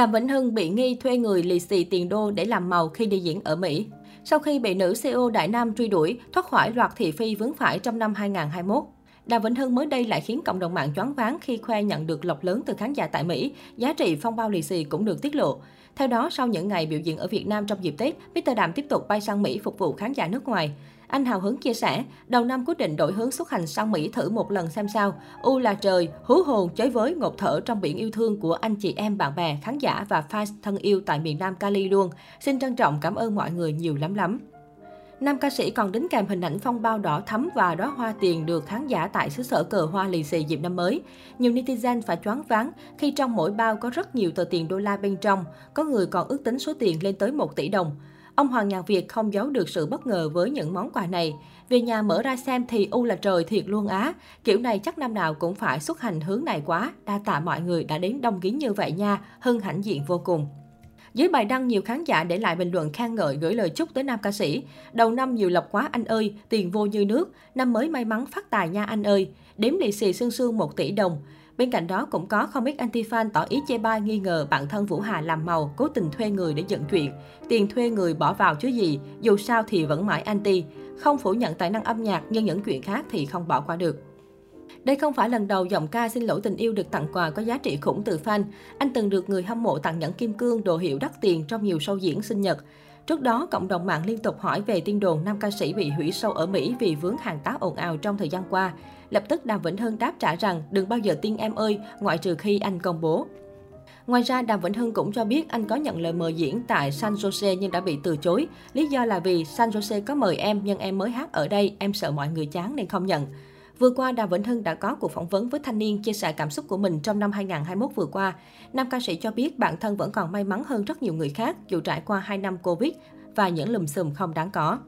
Đàm Vĩnh Hưng bị nghi thuê người lì xì tiền đô để làm màu khi đi diễn ở Mỹ. Sau khi bị nữ CEO Đại Nam truy đuổi, thoát khỏi loạt thị phi vướng phải trong năm 2021. Đàm Vĩnh Hưng mới đây lại khiến cộng đồng mạng choáng váng khi khoe nhận được lộc lớn từ khán giả tại Mỹ. Giá trị phong bao lì xì cũng được tiết lộ. Theo đó, sau những ngày biểu diễn ở Việt Nam trong dịp Tết, Mr. Đàm tiếp tục bay sang Mỹ phục vụ khán giả nước ngoài. Anh hào hứng chia sẻ, đầu năm quyết định đổi hướng xuất hành sang Mỹ thử một lần xem sao. U là trời, hú hồn chới với ngột thở trong biển yêu thương của anh chị em, bạn bè, khán giả và fans thân yêu tại miền Nam Cali luôn. Xin trân trọng cảm ơn mọi người nhiều lắm lắm. Nam ca sĩ còn đính kèm hình ảnh phong bao đỏ thắm và đóa hoa tiền được khán giả tại xứ sở cờ hoa lì xì dịp năm mới. Nhiều netizen phải choáng váng khi trong mỗi bao có rất nhiều tờ tiền đô la bên trong, có người còn ước tính số tiền lên tới 1 tỷ đồng. Ông Hoàng Nhạc Việt không giấu được sự bất ngờ với những món quà này. Về nhà mở ra xem thì u là trời thiệt luôn á. Kiểu này chắc năm nào cũng phải xuất hành hướng này quá. Đa tạ mọi người đã đến đông kín như vậy nha. Hân hãnh diện vô cùng. Dưới bài đăng, nhiều khán giả để lại bình luận khen ngợi gửi lời chúc tới nam ca sĩ. Đầu năm nhiều lộc quá anh ơi, tiền vô như nước. Năm mới may mắn phát tài nha anh ơi. Đếm lì xì xương xương 1 tỷ đồng. Bên cạnh đó cũng có không ít anti-fan tỏ ý chê bai nghi ngờ bản thân Vũ Hà làm màu, cố tình thuê người để dựng chuyện. Tiền thuê người bỏ vào chứ gì, dù sao thì vẫn mãi anti. Không phủ nhận tài năng âm nhạc nhưng những chuyện khác thì không bỏ qua được. Đây không phải lần đầu giọng ca xin lỗi tình yêu được tặng quà có giá trị khủng từ fan. Anh từng được người hâm mộ tặng nhẫn kim cương đồ hiệu đắt tiền trong nhiều show diễn sinh nhật. Trước đó, cộng đồng mạng liên tục hỏi về tin đồn nam ca sĩ bị hủy sâu ở Mỹ vì vướng hàng tá ồn ào trong thời gian qua. Lập tức Đàm Vĩnh Hưng đáp trả rằng đừng bao giờ tin em ơi, ngoại trừ khi anh công bố. Ngoài ra, Đàm Vĩnh Hưng cũng cho biết anh có nhận lời mời diễn tại San Jose nhưng đã bị từ chối. Lý do là vì San Jose có mời em nhưng em mới hát ở đây, em sợ mọi người chán nên không nhận. Vừa qua, Đàm Vĩnh Hưng đã có cuộc phỏng vấn với thanh niên chia sẻ cảm xúc của mình trong năm 2021 vừa qua. Nam ca sĩ cho biết bản thân vẫn còn may mắn hơn rất nhiều người khác dù trải qua 2 năm Covid và những lùm xùm không đáng có.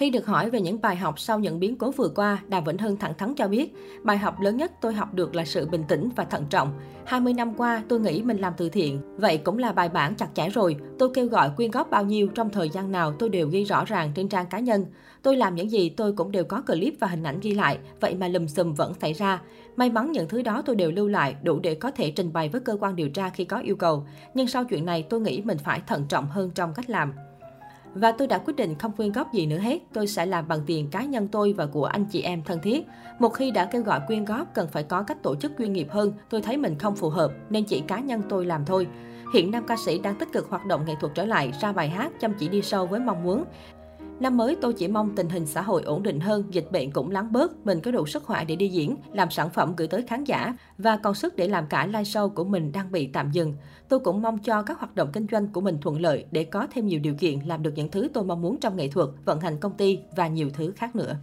Khi được hỏi về những bài học sau những biến cố vừa qua, Đàm Vĩnh Hưng thẳng thắn cho biết, bài học lớn nhất tôi học được là sự bình tĩnh và thận trọng. 20 năm qua, tôi nghĩ mình làm từ thiện, vậy cũng là bài bản chặt chẽ rồi. Tôi kêu gọi quyên góp bao nhiêu trong thời gian nào tôi đều ghi rõ ràng trên trang cá nhân. Tôi làm những gì tôi cũng đều có clip và hình ảnh ghi lại, vậy mà lùm xùm vẫn xảy ra. May mắn những thứ đó tôi đều lưu lại, đủ để có thể trình bày với cơ quan điều tra khi có yêu cầu. Nhưng sau chuyện này tôi nghĩ mình phải thận trọng hơn trong cách làm. Và tôi đã quyết định không quyên góp gì nữa hết, tôi sẽ làm bằng tiền cá nhân tôi và của anh chị em thân thiết. Một khi đã kêu gọi quyên góp cần phải có cách tổ chức chuyên nghiệp hơn, tôi thấy mình không phù hợp nên chỉ cá nhân tôi làm thôi. Hiện nam ca sĩ đang tích cực hoạt động nghệ thuật trở lại, ra bài hát chăm chỉ đi sâu với mong muốn Năm mới tôi chỉ mong tình hình xã hội ổn định hơn, dịch bệnh cũng lắng bớt, mình có đủ sức khỏe để đi diễn, làm sản phẩm gửi tới khán giả và còn sức để làm cả live show của mình đang bị tạm dừng. Tôi cũng mong cho các hoạt động kinh doanh của mình thuận lợi để có thêm nhiều điều kiện làm được những thứ tôi mong muốn trong nghệ thuật, vận hành công ty và nhiều thứ khác nữa.